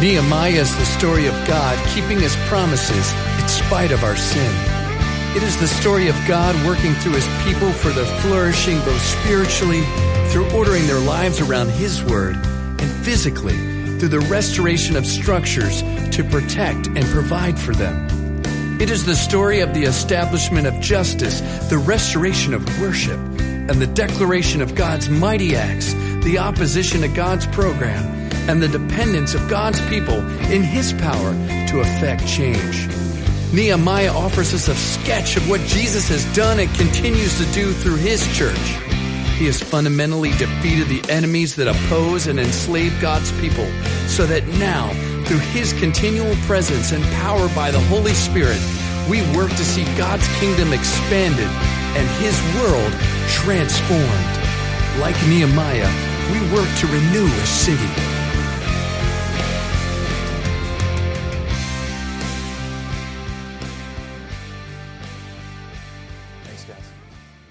Nehemiah is the story of God keeping his promises in spite of our sin. It is the story of God working through his people for their flourishing both spiritually through ordering their lives around his word and physically through the restoration of structures to protect and provide for them. It is the story of the establishment of justice, the restoration of worship, and the declaration of God's mighty acts, the opposition to God's program, and the dependence of God's people in His power to effect change. Nehemiah offers us a sketch of what Jesus has done and continues to do through His church. He has fundamentally defeated the enemies that oppose and enslave God's people so that now, through His continual presence and power by the Holy Spirit, we work to see God's kingdom expanded and His world transformed. Like Nehemiah, we work to renew a city. Thanks, guys.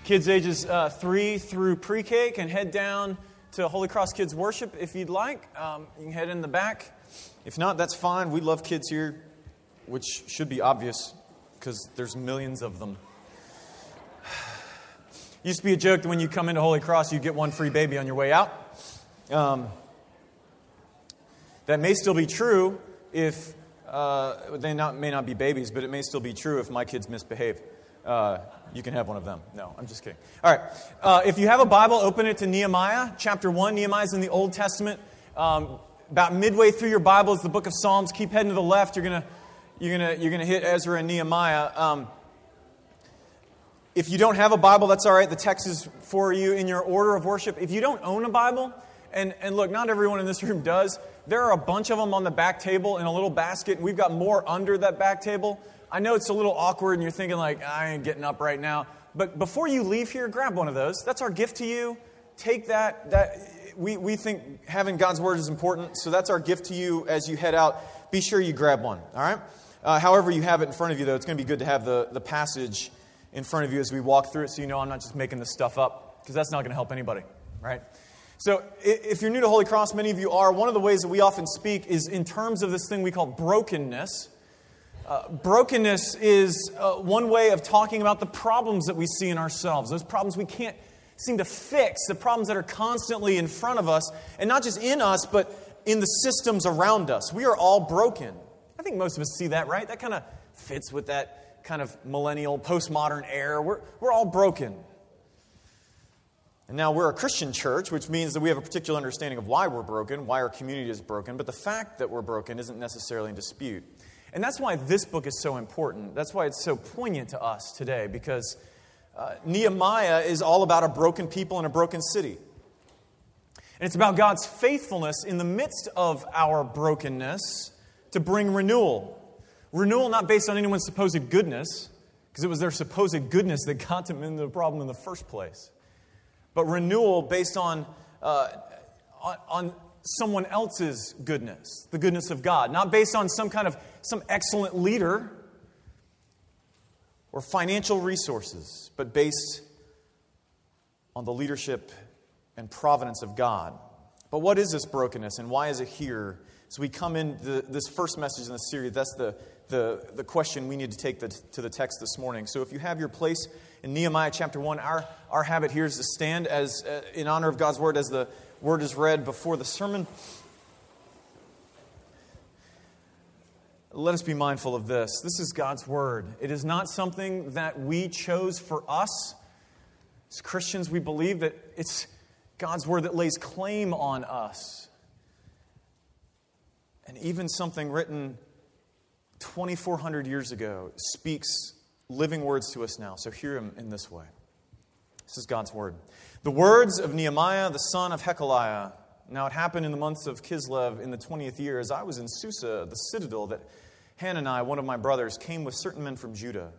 Kids ages uh, three through pre K can head down to Holy Cross Kids Worship if you'd like. Um, you can head in the back. If not, that's fine. We love kids here, which should be obvious because there's millions of them. Used to be a joke that when you come into Holy Cross, you get one free baby on your way out. Um, that may still be true if uh, they not, may not be babies, but it may still be true if my kids misbehave. Uh, you can have one of them. No, I'm just kidding. All right. Uh, if you have a Bible, open it to Nehemiah chapter 1. Nehemiah is in the Old Testament. Um, about midway through your Bible is the book of Psalms. Keep heading to the left. You're going to you're gonna, you're gonna hit Ezra and Nehemiah. Um, if you don't have a Bible, that's all right. The text is for you in your order of worship. If you don't own a Bible, and, and look, not everyone in this room does, there are a bunch of them on the back table in a little basket, and we've got more under that back table. I know it's a little awkward, and you're thinking, like, I ain't getting up right now. But before you leave here, grab one of those. That's our gift to you. Take that. that we, we think having God's Word is important, so that's our gift to you as you head out. Be sure you grab one, all right? Uh, however, you have it in front of you, though, it's going to be good to have the, the passage in front of you as we walk through it so you know I'm not just making this stuff up, because that's not going to help anybody, right? So, if you're new to Holy Cross, many of you are, one of the ways that we often speak is in terms of this thing we call brokenness. Uh, brokenness is uh, one way of talking about the problems that we see in ourselves, those problems we can't seem to fix, the problems that are constantly in front of us, and not just in us, but in the systems around us. We are all broken. I think most of us see that, right? That kind of fits with that kind of millennial, postmodern air. We're, we're all broken. And now we're a Christian church, which means that we have a particular understanding of why we're broken, why our community is broken, but the fact that we're broken isn't necessarily in dispute. And that's why this book is so important. That's why it's so poignant to us today, because uh, Nehemiah is all about a broken people in a broken city. And it's about God's faithfulness in the midst of our brokenness to bring renewal. Renewal not based on anyone's supposed goodness, because it was their supposed goodness that got them into the problem in the first place, but renewal based on, uh, on, on someone else's goodness, the goodness of God, not based on some kind of some excellent leader or financial resources, but based on the leadership and providence of God. But what is this brokenness and why is it here? So we come in the, this first message in the series. That's the, the, the question we need to take the, to the text this morning. So if you have your place in Nehemiah chapter 1, our, our habit here is to stand as, uh, in honor of God's word as the word is read before the sermon. Let us be mindful of this. This is God's word. It is not something that we chose for us. As Christians, we believe that it's God's word that lays claim on us. And even something written 2,400 years ago speaks living words to us now. So hear him in this way. This is God's word. The words of Nehemiah, the son of Hacaliah. Now it happened in the months of Kislev in the 20th year, as I was in Susa, the citadel, that Hanani, one of my brothers, came with certain men from Judah.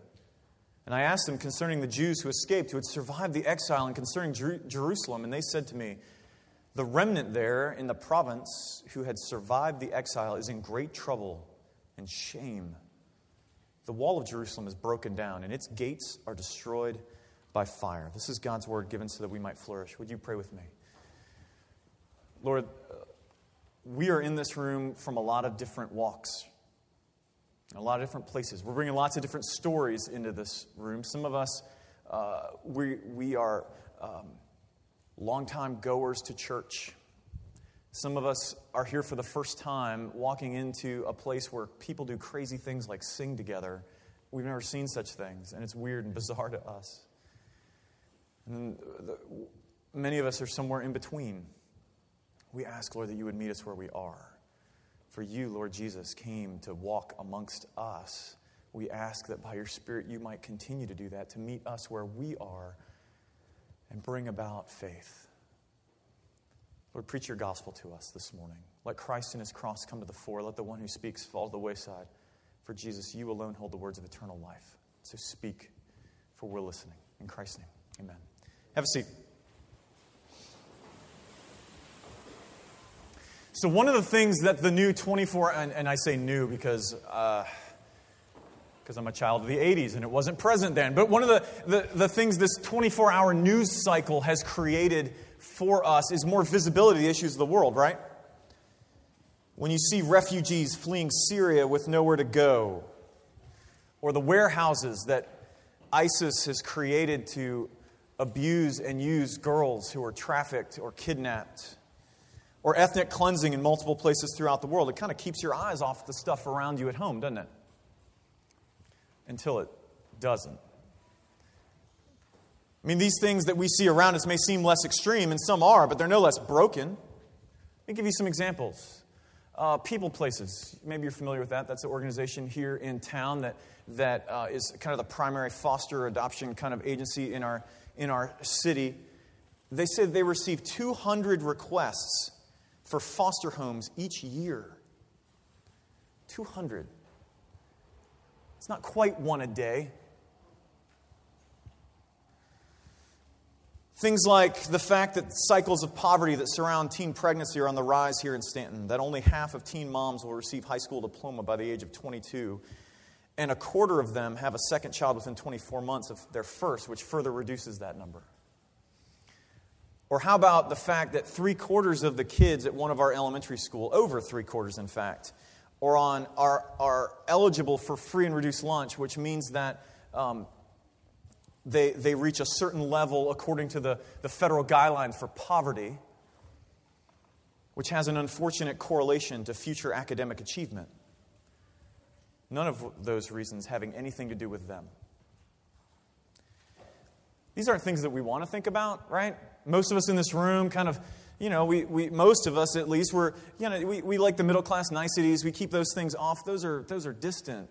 And I asked them concerning the Jews who escaped, who had survived the exile, and concerning Jer- Jerusalem. And they said to me, The remnant there in the province who had survived the exile is in great trouble and shame. The wall of Jerusalem is broken down, and its gates are destroyed by fire. This is God's word given so that we might flourish. Would you pray with me? Lord, we are in this room from a lot of different walks, a lot of different places. We're bringing lots of different stories into this room. Some of us, uh, we, we are um, longtime goers to church. Some of us are here for the first time walking into a place where people do crazy things like sing together. We've never seen such things, and it's weird and bizarre to us. And the, many of us are somewhere in between. We ask, Lord, that you would meet us where we are. For you, Lord Jesus, came to walk amongst us. We ask that by your Spirit you might continue to do that, to meet us where we are and bring about faith. Lord, preach your gospel to us this morning. Let Christ and his cross come to the fore. Let the one who speaks fall to the wayside. For Jesus, you alone hold the words of eternal life. So speak, for we're listening. In Christ's name, amen. Have a seat. So, one of the things that the new 24, and, and I say new because. Uh, because I'm a child of the 80s and it wasn't present then. But one of the, the, the things this 24 hour news cycle has created for us is more visibility the issues of the world, right? When you see refugees fleeing Syria with nowhere to go, or the warehouses that ISIS has created to abuse and use girls who are trafficked or kidnapped, or ethnic cleansing in multiple places throughout the world, it kind of keeps your eyes off the stuff around you at home, doesn't it? Until it doesn't. I mean, these things that we see around us may seem less extreme, and some are, but they're no less broken. Let me give you some examples. Uh, People Places, maybe you're familiar with that. That's an organization here in town that, that uh, is kind of the primary foster adoption kind of agency in our, in our city. They said they receive 200 requests for foster homes each year. 200. It's not quite one a day. Things like the fact that cycles of poverty that surround teen pregnancy are on the rise here in Staunton, that only half of teen moms will receive high school diploma by the age of 22, and a quarter of them have a second child within 24 months of their first, which further reduces that number. Or how about the fact that three quarters of the kids at one of our elementary school, over three quarters in fact, are, on, are, are eligible for free and reduced lunch, which means that um, they, they reach a certain level according to the, the federal guidelines for poverty, which has an unfortunate correlation to future academic achievement. None of those reasons having anything to do with them. These aren't things that we want to think about, right? Most of us in this room kind of, you know, we, we most of us at least, we're, you know, we, we like the middle class niceties. We keep those things off. Those are, those are distant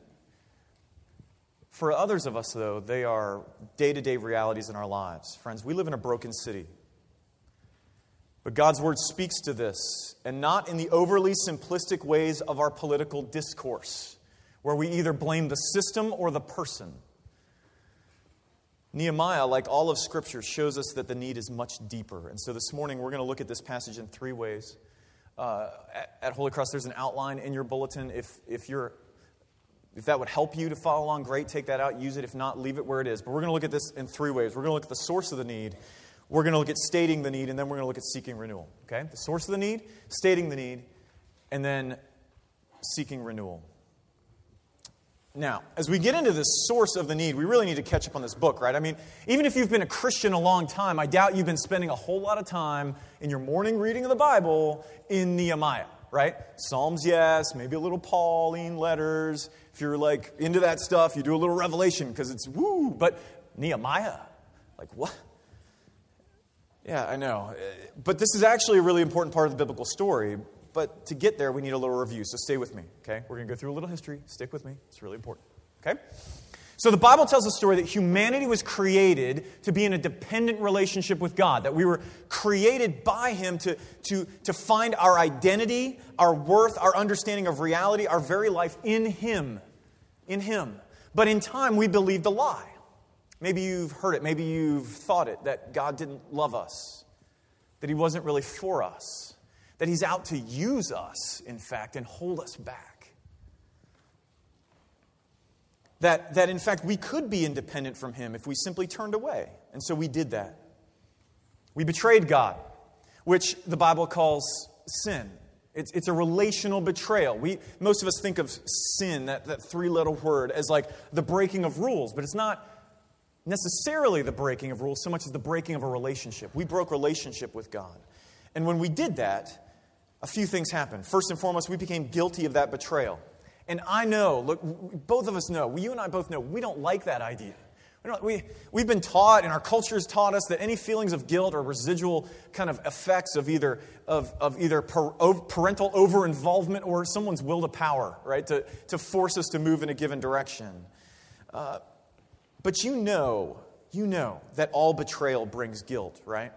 for others of us, though, they are day to day realities in our lives. Friends, we live in a broken city. But God's word speaks to this, and not in the overly simplistic ways of our political discourse, where we either blame the system or the person. Nehemiah, like all of Scripture, shows us that the need is much deeper. And so this morning, we're going to look at this passage in three ways. Uh, at, at Holy Cross, there's an outline in your bulletin. If, if you're if that would help you to follow along, great, take that out, use it. If not, leave it where it is. But we're going to look at this in three ways. We're going to look at the source of the need, we're going to look at stating the need, and then we're going to look at seeking renewal. Okay? The source of the need, stating the need, and then seeking renewal. Now, as we get into the source of the need, we really need to catch up on this book, right? I mean, even if you've been a Christian a long time, I doubt you've been spending a whole lot of time in your morning reading of the Bible in Nehemiah, right? Psalms, yes, maybe a little Pauline letters, if you're like into that stuff, you do a little revelation because it's woo. But Nehemiah, like what? Yeah, I know. But this is actually a really important part of the biblical story. But to get there, we need a little review. So stay with me, okay? We're going to go through a little history. Stick with me. It's really important, okay? So the Bible tells a story that humanity was created to be in a dependent relationship with God, that we were created by Him to, to, to find our identity, our worth, our understanding of reality, our very life in Him. In Him. But in time, we believed a lie. Maybe you've heard it, maybe you've thought it, that God didn't love us, that He wasn't really for us, that He's out to use us, in fact, and hold us back that, that in fact we could be independent from Him if we simply turned away. And so we did that. We betrayed God, which the Bible calls sin. It's, it's a relational betrayal. We, most of us think of sin, that, that three letter word, as like the breaking of rules, but it's not necessarily the breaking of rules so much as the breaking of a relationship. We broke relationship with God. And when we did that, a few things happened. First and foremost, we became guilty of that betrayal. And I know, look, both of us know, you and I both know, we don't like that idea. We, we've been taught, and our culture has taught us, that any feelings of guilt or residual kind of effects of either, of, of either parental over involvement or someone's will to power, right, to, to force us to move in a given direction. Uh, but you know, you know that all betrayal brings guilt, right?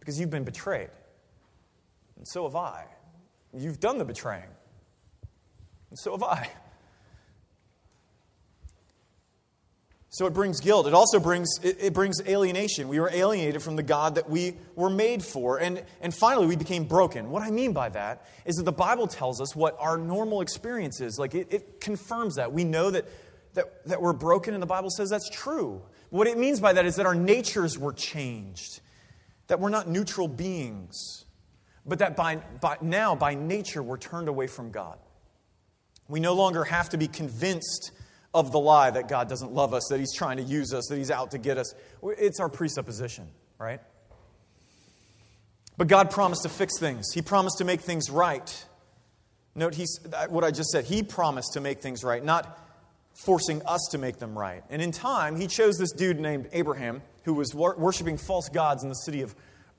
Because you've been betrayed. And so have I. You've done the betraying. And so have I. So it brings guilt. It also brings, it, brings alienation. We were alienated from the God that we were made for. And, and finally, we became broken. What I mean by that is that the Bible tells us what our normal experience is. Like, it, it confirms that. We know that, that, that we're broken, and the Bible says that's true. What it means by that is that our natures were changed, that we're not neutral beings, but that by, by now, by nature, we're turned away from God. We no longer have to be convinced of the lie that God doesn't love us, that He's trying to use us, that He's out to get us. It's our presupposition, right? But God promised to fix things, He promised to make things right. Note he's, uh, what I just said. He promised to make things right, not forcing us to make them right. And in time, He chose this dude named Abraham who was wor- worshiping false gods in the city of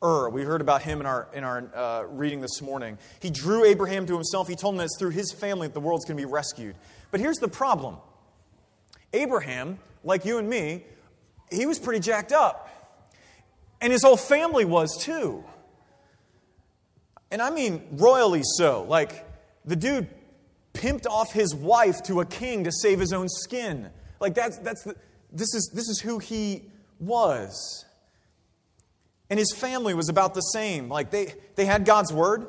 Ur. We heard about him in our, in our uh, reading this morning. He drew Abraham to himself. He told him that it's through his family that the world's going to be rescued. But here's the problem Abraham, like you and me, he was pretty jacked up. And his whole family was too. And I mean royally so. Like the dude pimped off his wife to a king to save his own skin. Like that's that's the, this is this is who he was. And his family was about the same. Like they they had God's word.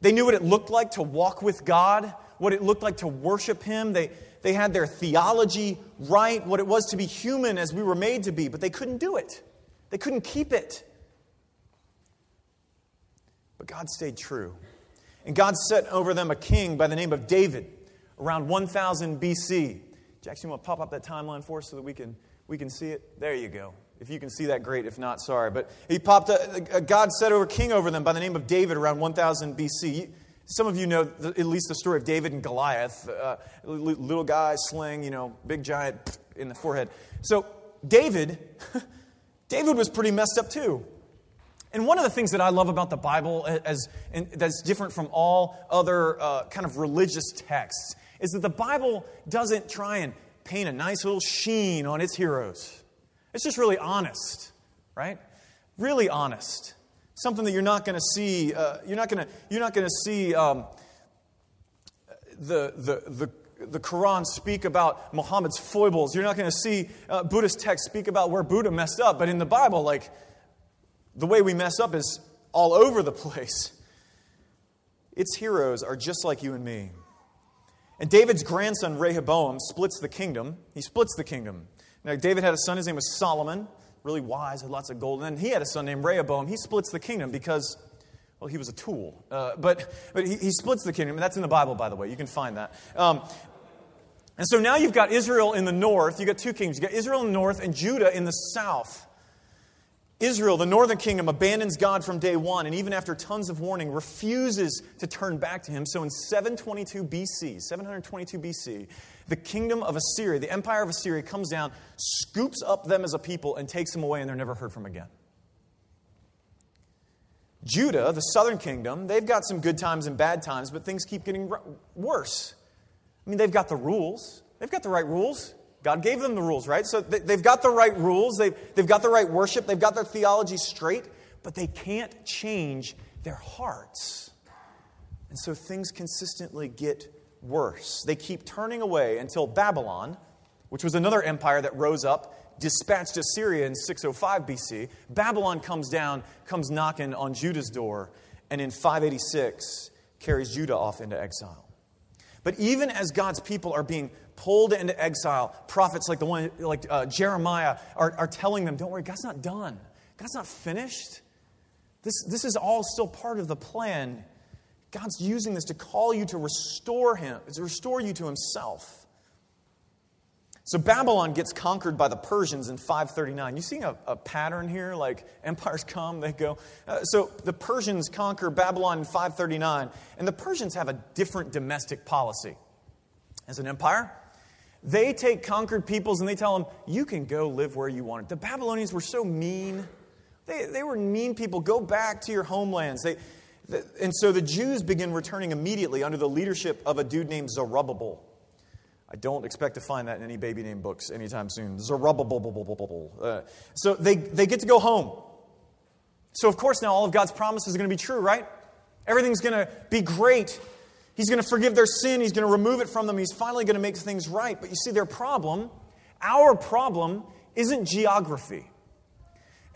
They knew what it looked like to walk with God, what it looked like to worship him. They they had their theology right, what it was to be human as we were made to be, but they couldn't do it. They couldn't keep it. But God stayed true. And God set over them a king by the name of David around 1000 BC. Jackson, you want to pop up that timeline for us so that we can, we can see it? There you go. If you can see that, great. If not, sorry. But he popped a, God set over king over them by the name of David around 1000 BC. Some of you know the, at least the story of David and Goliath. Uh, little guy, sling, you know, big giant in the forehead. So, David, David was pretty messed up too. And one of the things that I love about the Bible as, that's different from all other uh, kind of religious texts is that the Bible doesn't try and paint a nice little sheen on its heroes. It's just really honest, right? Really honest something that you're not going to see. Uh, you're not going to you're not going to see um, the, the the the Quran speak about Muhammad's foibles. You're not going to see uh, Buddhist texts speak about where Buddha messed up. But in the Bible, like the way we mess up is all over the place. Its heroes are just like you and me. And David's grandson, Rehoboam, splits the kingdom. He splits the kingdom. Now, David had a son, his name was Solomon really wise, had lots of gold. And then he had a son named Rehoboam. He splits the kingdom because, well, he was a tool. Uh, but but he, he, splits the kingdom. And that's in the Bible, by the way. You can find that. Um, and so now you've got Israel in the north. You've got two kings. You've got Israel in the north and Judah in the south. Israel, the northern kingdom, abandons God from day one, and even after tons of warning, refuses to turn back to him. So in 722 BC, 722 BC, the kingdom of Assyria, the empire of Assyria, comes down, scoops up them as a people, and takes them away, and they're never heard from again. Judah, the southern kingdom, they've got some good times and bad times, but things keep getting worse. I mean, they've got the rules, they've got the right rules. God gave them the rules, right? So they've got the right rules, they've, they've got the right worship, they've got their theology straight, but they can't change their hearts. And so things consistently get worse. They keep turning away until Babylon, which was another empire that rose up, dispatched Assyria in 605 BC. Babylon comes down, comes knocking on Judah's door, and in 586 carries Judah off into exile. But even as God's people are being pulled into exile, prophets like the one like uh, Jeremiah are, are telling them, "Don't worry, God's not done. God's not finished. This, this is all still part of the plan God's using this to call you to restore him, to restore you to himself. So Babylon gets conquered by the Persians in 539. You see a, a pattern here? Like empires come, they go. Uh, so the Persians conquer Babylon in 539, and the Persians have a different domestic policy. As an empire, they take conquered peoples and they tell them, you can go live where you want. The Babylonians were so mean. They, they were mean people. Go back to your homelands. They, the, and so the Jews begin returning immediately under the leadership of a dude named Zerubbabel. I don't expect to find that in any baby name books anytime soon. Zerubbabel. Uh, so they, they get to go home. So, of course, now all of God's promises are going to be true, right? Everything's going to be great. He's going to forgive their sin. He's going to remove it from them. He's finally going to make things right. But you see, their problem, our problem, isn't geography.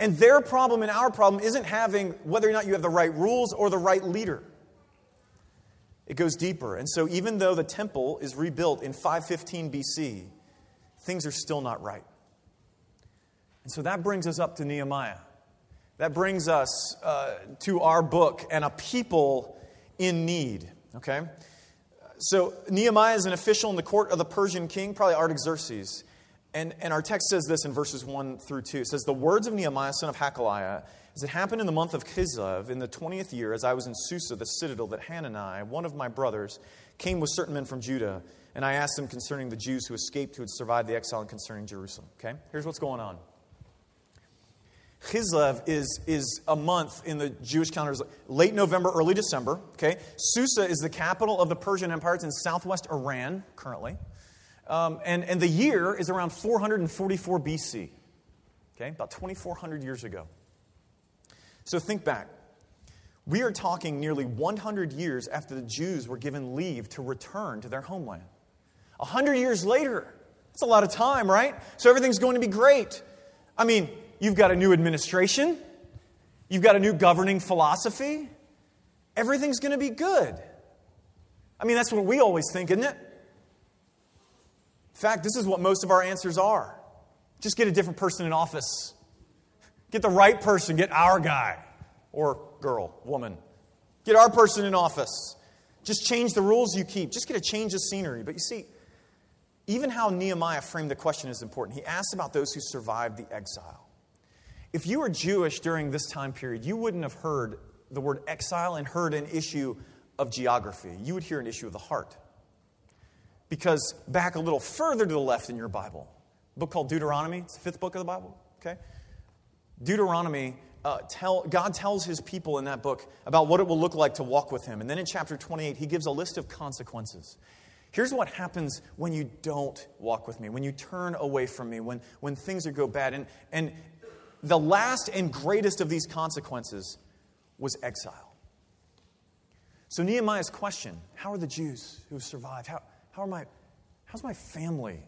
And their problem and our problem isn't having whether or not you have the right rules or the right leader. Goes deeper. And so, even though the temple is rebuilt in 515 BC, things are still not right. And so that brings us up to Nehemiah. That brings us uh, to our book and a people in need. Okay? So, Nehemiah is an official in the court of the Persian king, probably Artaxerxes. And, and our text says this in verses 1 through 2. It says, The words of Nehemiah, son of Hachaliah, as it happened in the month of Kislev, in the 20th year, as I was in Susa, the citadel, that Hanani, one of my brothers, came with certain men from Judah, and I asked them concerning the Jews who escaped, who had survived the exile, and concerning Jerusalem. Okay? Here's what's going on. Kislev is, is a month in the Jewish calendar, late November, early December. Okay? Susa is the capital of the Persian Empire. It's in southwest Iran currently. Um, and, and the year is around 444 BC. Okay? About 2,400 years ago. So think back. We are talking nearly 100 years after the Jews were given leave to return to their homeland. 100 years later, that's a lot of time, right? So everything's going to be great. I mean, you've got a new administration, you've got a new governing philosophy, everything's going to be good. I mean, that's what we always think, isn't it? In fact, this is what most of our answers are. Just get a different person in office. Get the right person, get our guy or girl, woman. Get our person in office. Just change the rules you keep. Just get a change of scenery. But you see, even how Nehemiah framed the question is important. He asked about those who survived the exile. If you were Jewish during this time period, you wouldn't have heard the word exile and heard an issue of geography. You would hear an issue of the heart. Because back a little further to the left in your Bible, book called Deuteronomy, it's the fifth book of the Bible, okay? Deuteronomy, uh, tell, God tells his people in that book about what it will look like to walk with him. And then in chapter 28, he gives a list of consequences. Here's what happens when you don't walk with me, when you turn away from me, when, when things go bad. And, and the last and greatest of these consequences was exile. So Nehemiah's question, how are the Jews who survived? How, how are my, how's my family?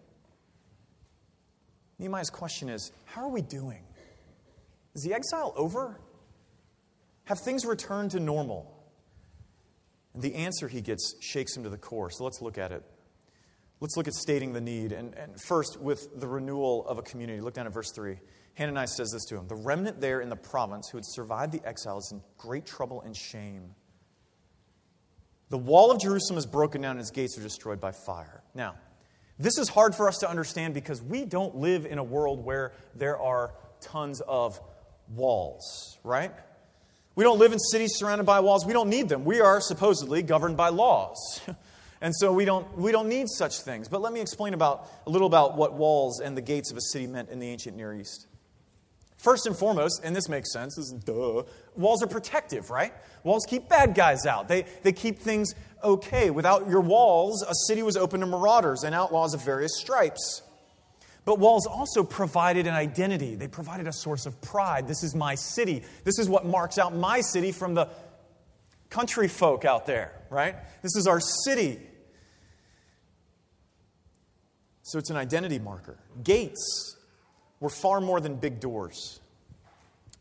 Nehemiah's question is, how are we doing? Is the exile over? Have things returned to normal? And the answer he gets shakes him to the core. So let's look at it. Let's look at stating the need. And, and first, with the renewal of a community. Look down at verse 3. Hananiah says this to him The remnant there in the province who had survived the exile is in great trouble and shame. The wall of Jerusalem is broken down and its gates are destroyed by fire. Now, this is hard for us to understand because we don't live in a world where there are tons of walls, right? We don't live in cities surrounded by walls. We don't need them. We are supposedly governed by laws. and so we don't, we don't need such things. But let me explain about, a little about what walls and the gates of a city meant in the ancient Near East. First and foremost, and this makes sense, this is duh, walls are protective, right? Walls keep bad guys out. They, they keep things okay. Without your walls, a city was open to marauders and outlaws of various stripes. But walls also provided an identity. They provided a source of pride. This is my city. This is what marks out my city from the country folk out there, right? This is our city. So it's an identity marker. Gates were far more than big doors.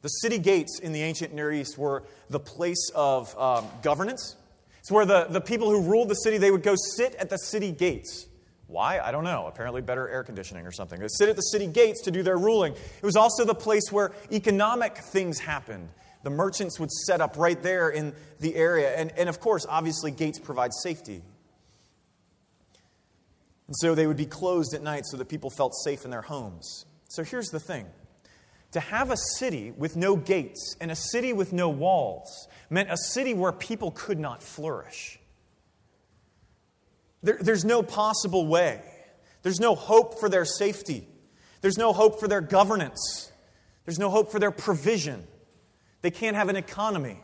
The city gates in the ancient Near East were the place of um, governance. It's where the, the people who ruled the city, they would go sit at the city gates. Why? I don't know. Apparently, better air conditioning or something. They sit at the city gates to do their ruling. It was also the place where economic things happened. The merchants would set up right there in the area. And, and of course, obviously, gates provide safety. And so they would be closed at night so that people felt safe in their homes. So here's the thing to have a city with no gates and a city with no walls meant a city where people could not flourish. There, there's no possible way, there's no hope for their safety, there's no hope for their governance, there's no hope for their provision. They can't have an economy.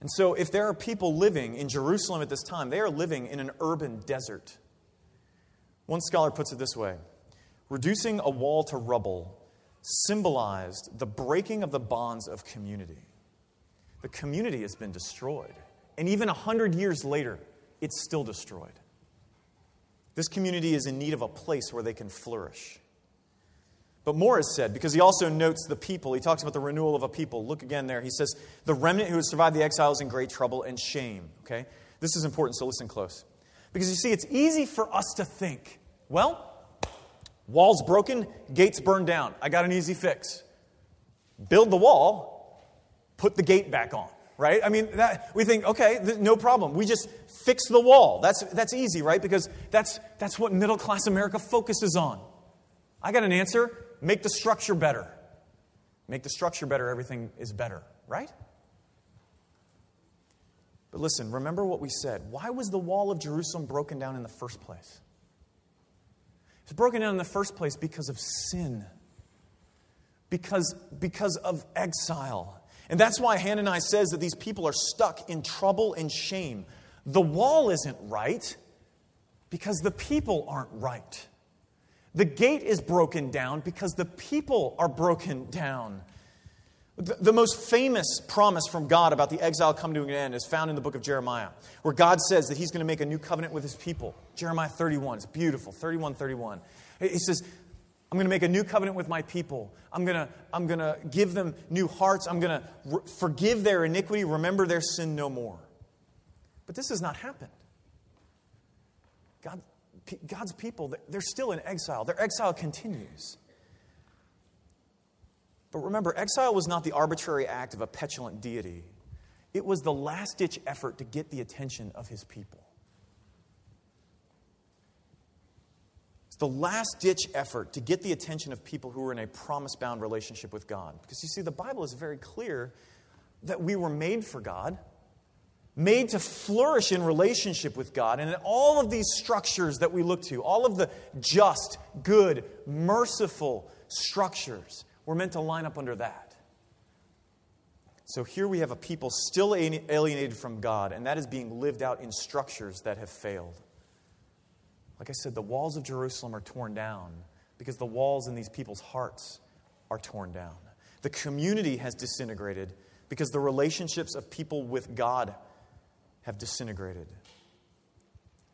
And so, if there are people living in Jerusalem at this time, they are living in an urban desert. One scholar puts it this way reducing a wall to rubble symbolized the breaking of the bonds of community. The community has been destroyed. And even a hundred years later, it's still destroyed. This community is in need of a place where they can flourish. But more is said because he also notes the people. He talks about the renewal of a people. Look again there. He says, The remnant who has survived the exile is in great trouble and shame. Okay? This is important, so listen close. Because you see, it's easy for us to think, well, Wall's broken, gates burned down. I got an easy fix. Build the wall, put the gate back on, right? I mean, that, we think, okay, th- no problem. We just fix the wall. That's, that's easy, right? Because that's, that's what middle class America focuses on. I got an answer make the structure better. Make the structure better, everything is better, right? But listen, remember what we said. Why was the wall of Jerusalem broken down in the first place? It's broken down in the first place because of sin, because, because of exile. And that's why Hananiah says that these people are stuck in trouble and shame. The wall isn't right because the people aren't right. The gate is broken down because the people are broken down. The, most famous promise from God about the exile coming to an end is found in the book of Jeremiah, where God says that he's going to make a new covenant with his people. Jeremiah 31, it's beautiful, 31 31. He says, I'm going to make a new covenant with my people. I'm going to, I'm going to give them new hearts. I'm going to re- forgive their iniquity, remember their sin no more. But this has not happened. God, God's people, they're still in exile. Their exile continues. But remember, exile was not the arbitrary act of a petulant deity, it was the last ditch effort to get the attention of his people. It's the last ditch effort to get the attention of people who were in a promise bound relationship with God. Because you see, the Bible is very clear that we were made for God, made to flourish in relationship with God. And in all of these structures that we look to, all of the just, good, merciful structures, we're meant to line up under that. So here we have a people still alienated from God, and that is being lived out in structures that have failed. Like I said, the walls of Jerusalem are torn down because the walls in these people's hearts are torn down. The community has disintegrated because the relationships of people with God have disintegrated.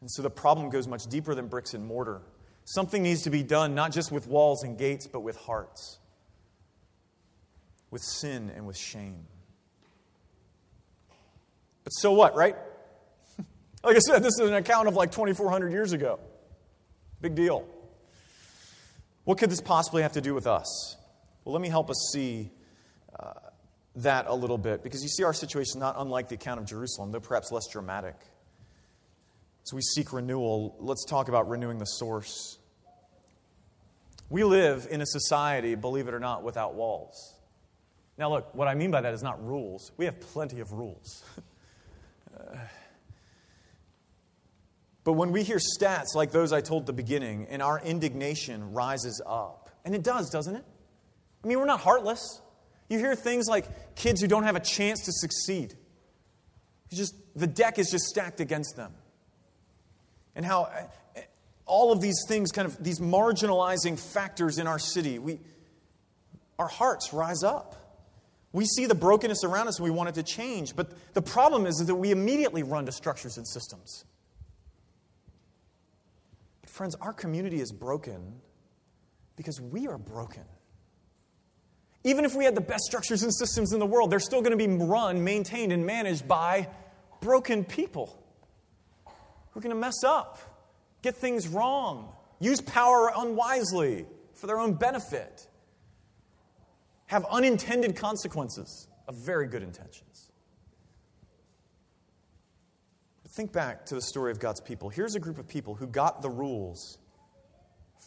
And so the problem goes much deeper than bricks and mortar. Something needs to be done, not just with walls and gates, but with hearts with sin and with shame. But so what, right? like I said, this is an account of like 2,400 years ago. Big deal. What could this possibly have to do with us? Well, let me help us see uh, that a little bit because you see, our situation is not unlike the account of Jerusalem, though perhaps less dramatic. So we seek renewal. Let's talk about renewing the source. We live in a society, believe it or not, without walls. Now, look, what I mean by that is not rules. We have plenty of rules. but when we hear stats like those I told at the beginning, and our indignation rises up, and it does, doesn't it? I mean, we're not heartless. You hear things like kids who don't have a chance to succeed. It's just the deck is just stacked against them. And how uh, all of these things, kind of these marginalizing factors in our city, we, our hearts rise up. We see the brokenness around us and we want it to change. But the problem is that we immediately run to structures and systems. But, friends, our community is broken because we are broken. Even if we had the best structures and systems in the world, they're still going to be run, maintained, and managed by broken people who are going to mess up, get things wrong, use power unwisely for their own benefit. Have unintended consequences of very good intentions. But Think back to the story of God's people. Here's a group of people who got the rules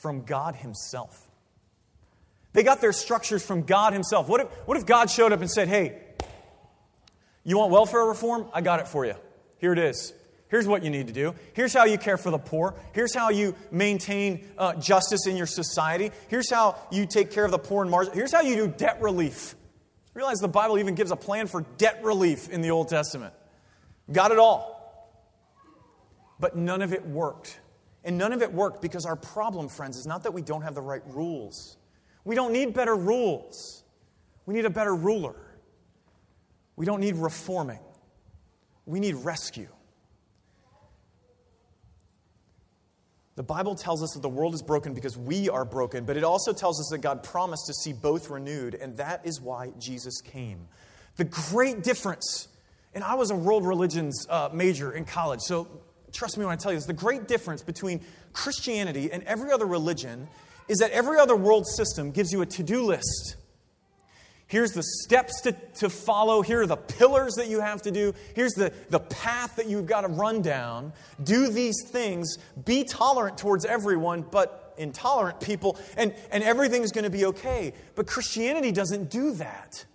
from God Himself. They got their structures from God Himself. What if, what if God showed up and said, Hey, you want welfare reform? I got it for you. Here it is. Here's what you need to do. Here's how you care for the poor. Here's how you maintain uh, justice in your society. Here's how you take care of the poor and margin. Here's how you do debt relief. Realize the Bible even gives a plan for debt relief in the Old Testament. Got it all. But none of it worked. And none of it worked because our problem, friends, is not that we don't have the right rules. We don't need better rules. We need a better ruler. We don't need reforming. We need rescue. The Bible tells us that the world is broken because we are broken, but it also tells us that God promised to see both renewed, and that is why Jesus came. The great difference, and I was a world religions uh, major in college, so trust me when I tell you this the great difference between Christianity and every other religion is that every other world system gives you a to do list. Here's the steps to, to follow. Here are the pillars that you have to do. Here's the, the path that you've got to run down. Do these things. Be tolerant towards everyone, but intolerant people, and, and everything's going to be okay. But Christianity doesn't do that.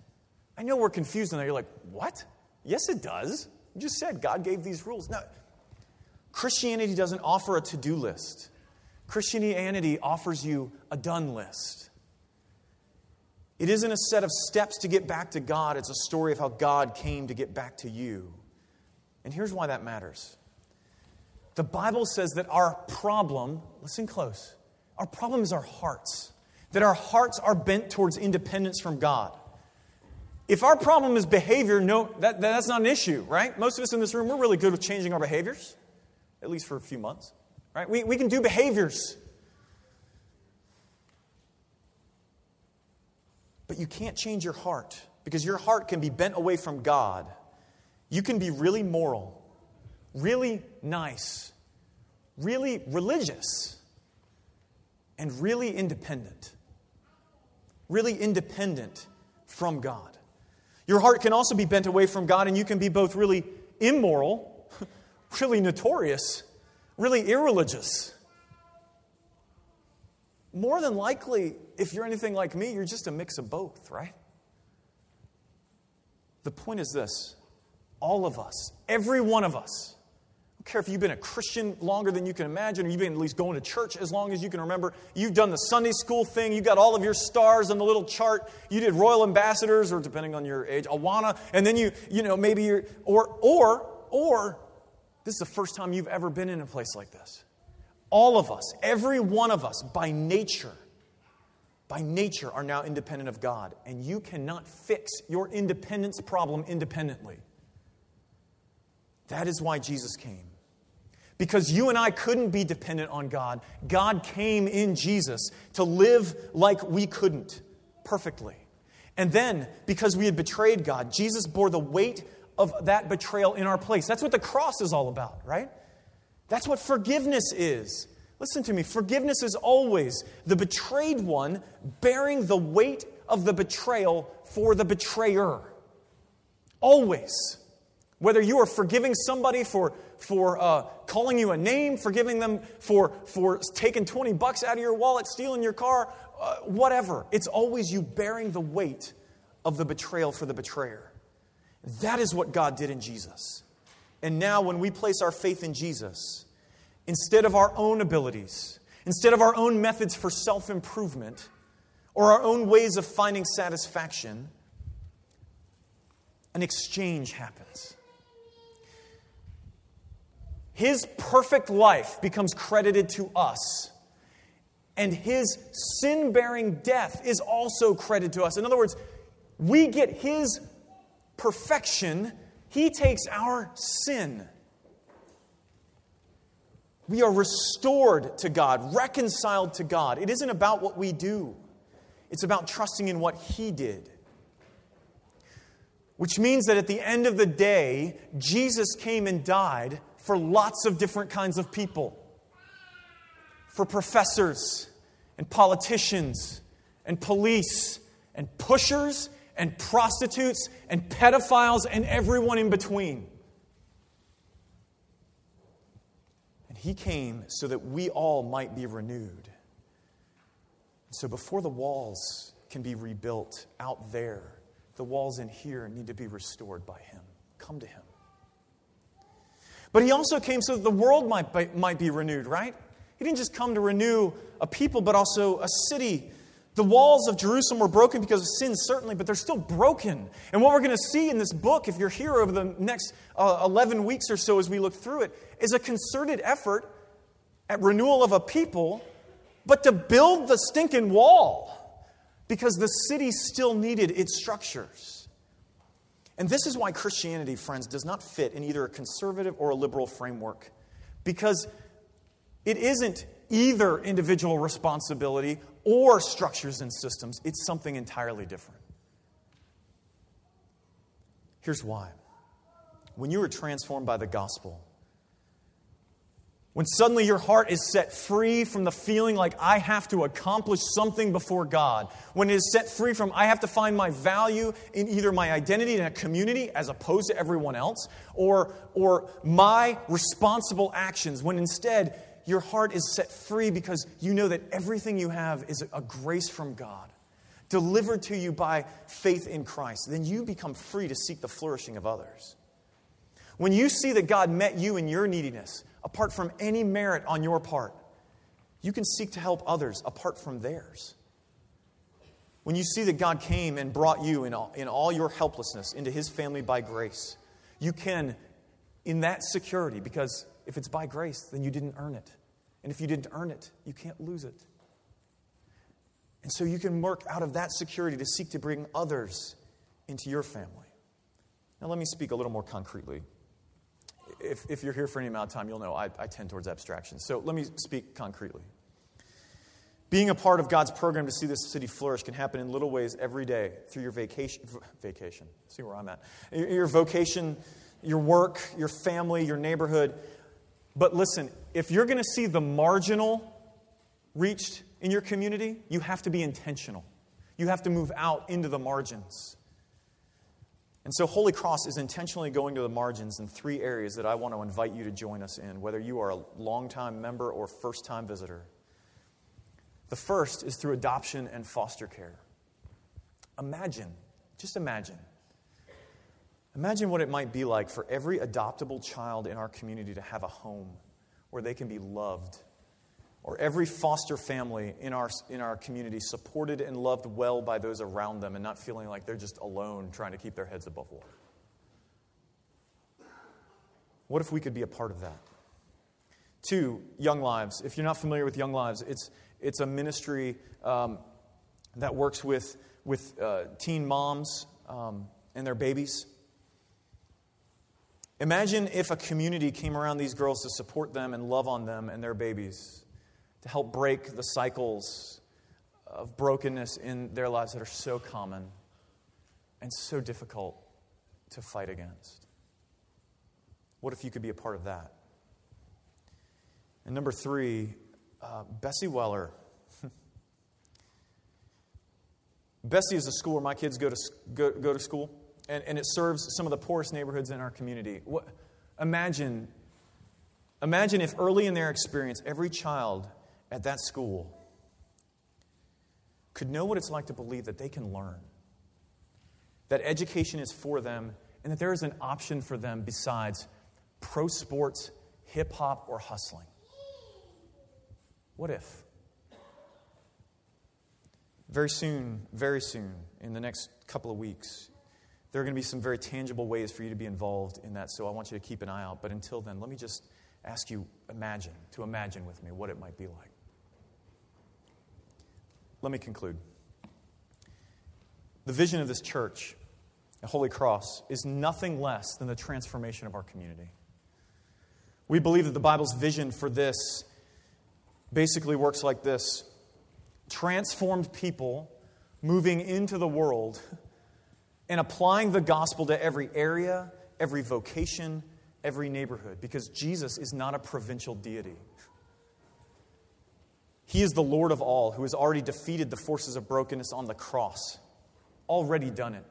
I know we're confused and You're like, what? Yes, it does. You just said God gave these rules. No, Christianity doesn't offer a to do list, Christianity offers you a done list. It isn't a set of steps to get back to God, it's a story of how God came to get back to you. And here's why that matters. The Bible says that our problem, listen close, our problem is our hearts, that our hearts are bent towards independence from God. If our problem is behavior, no, that, that's not an issue, right? Most of us in this room, we're really good with changing our behaviors, at least for a few months, right? We, we can do behaviors. But you can't change your heart because your heart can be bent away from God. You can be really moral, really nice, really religious, and really independent. Really independent from God. Your heart can also be bent away from God, and you can be both really immoral, really notorious, really irreligious. More than likely, if you're anything like me, you're just a mix of both, right? The point is this all of us, every one of us, I don't care if you've been a Christian longer than you can imagine, or you've been at least going to church as long as you can remember. You've done the Sunday school thing. You got all of your stars on the little chart. You did Royal Ambassadors, or depending on your age, Awana, and then you, you know, maybe you're, or, or, or, this is the first time you've ever been in a place like this. All of us, every one of us, by nature, by nature are now independent of God, and you cannot fix your independence problem independently. That is why Jesus came. Because you and I couldn't be dependent on God, God came in Jesus to live like we couldn't perfectly. And then, because we had betrayed God, Jesus bore the weight of that betrayal in our place. That's what the cross is all about, right? That's what forgiveness is. Listen to me. Forgiveness is always the betrayed one bearing the weight of the betrayal for the betrayer. Always. Whether you are forgiving somebody for, for uh, calling you a name, forgiving them for, for taking 20 bucks out of your wallet, stealing your car, uh, whatever, it's always you bearing the weight of the betrayal for the betrayer. That is what God did in Jesus. And now, when we place our faith in Jesus, instead of our own abilities, instead of our own methods for self improvement, or our own ways of finding satisfaction, an exchange happens. His perfect life becomes credited to us, and his sin bearing death is also credited to us. In other words, we get his perfection, he takes our sin. We are restored to God, reconciled to God. It isn't about what we do, it's about trusting in what He did. Which means that at the end of the day, Jesus came and died for lots of different kinds of people for professors and politicians and police and pushers and prostitutes and pedophiles and everyone in between. He came so that we all might be renewed. So before the walls can be rebuilt out there, the walls in here need to be restored by him. Come to him. But he also came so that the world might be, might be renewed, right? He didn't just come to renew a people, but also a city. The walls of Jerusalem were broken because of sin, certainly, but they're still broken. And what we're going to see in this book, if you're here over the next uh, 11 weeks or so as we look through it, is a concerted effort at renewal of a people, but to build the stinking wall because the city still needed its structures. And this is why Christianity, friends, does not fit in either a conservative or a liberal framework. Because it isn't either individual responsibility or structures and systems, it's something entirely different. Here's why. When you are transformed by the gospel, when suddenly your heart is set free from the feeling like I have to accomplish something before God, when it is set free from I have to find my value in either my identity in a community as opposed to everyone else, or, or my responsible actions, when instead your heart is set free because you know that everything you have is a grace from God, delivered to you by faith in Christ, then you become free to seek the flourishing of others. When you see that God met you in your neediness, apart from any merit on your part. You can seek to help others apart from theirs. When you see that God came and brought you in all, in all your helplessness into his family by grace, you can, in that security, because if it's by grace, then you didn't earn it. And if you didn't earn it, you can't lose it. And so you can work out of that security to seek to bring others into your family. Now, let me speak a little more concretely if, if you're here for any amount of time, you'll know I, I tend towards abstraction. So let me speak concretely. Being a part of God's program to see this city flourish can happen in little ways every day through your vacation. Vacation. See where I'm at. Your vocation, your work, your family, your neighborhood. But listen, if you're going to see the marginal reached in your community, you have to be intentional. You have to move out into the margins. And so, Holy Cross is intentionally going to the margins in three areas that I want to invite you to join us in, whether you are a longtime member or first time visitor. The first is through adoption and foster care. Imagine, just imagine. Imagine what it might be like for every adoptable child in our community to have a home where they can be loved or every foster family in our, in our community supported and loved well by those around them and not feeling like they're just alone trying to keep their heads above water. What if we could be a part of that? Two, Young Lives. If you're not familiar with Young Lives, it's, it's a ministry um, that works with, with uh, teen moms um, and their babies. Imagine if a community came around these girls to support them and love on them and their babies to help break the cycles of brokenness in their lives that are so common and so difficult to fight against. What if you could be a part of that? And number three, uh, Bessie Weller. Bessie is a school where my kids go to, go, go to school, and, and it serves some of the poorest neighborhoods in our community. What, imagine, imagine if early in their experience, every child at that school could know what it's like to believe that they can learn, that education is for them, and that there is an option for them besides pro sports, hip hop, or hustling. What if? Very soon, very soon, in the next couple of weeks, there are going to be some very tangible ways for you to be involved in that, so I want you to keep an eye out. But until then, let me just ask you imagine, to imagine with me what it might be like. Let me conclude. The vision of this church, the Holy Cross, is nothing less than the transformation of our community. We believe that the Bible's vision for this basically works like this transformed people moving into the world and applying the gospel to every area, every vocation, every neighborhood, because Jesus is not a provincial deity. He is the Lord of all who has already defeated the forces of brokenness on the cross. already done it.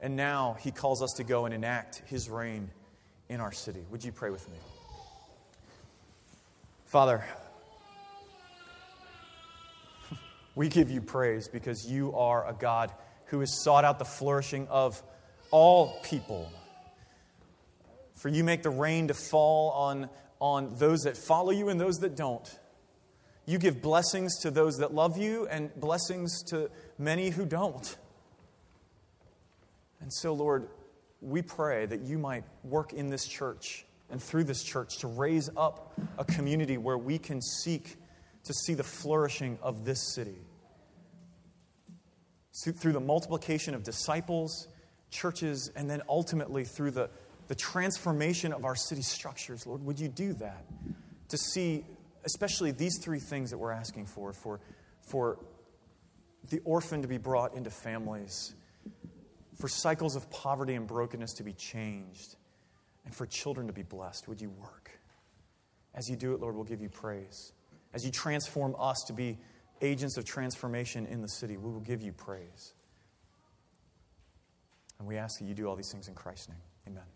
And now he calls us to go and enact his reign in our city. Would you pray with me? Father, we give you praise because you are a God who has sought out the flourishing of all people. For you make the rain to fall on, on those that follow you and those that don't. You give blessings to those that love you and blessings to many who don't. And so, Lord, we pray that you might work in this church and through this church to raise up a community where we can seek to see the flourishing of this city. Through the multiplication of disciples, churches, and then ultimately through the, the transformation of our city structures, Lord, would you do that? To see, especially these three things that we're asking for for, for the orphan to be brought into families, for cycles of poverty and brokenness to be changed and for children to be blessed. Would you work? As you do it, Lord, we'll give you praise. As you transform us to be agents of transformation in the city, we will give you praise. And we ask that you do all these things in Christ's name. Amen.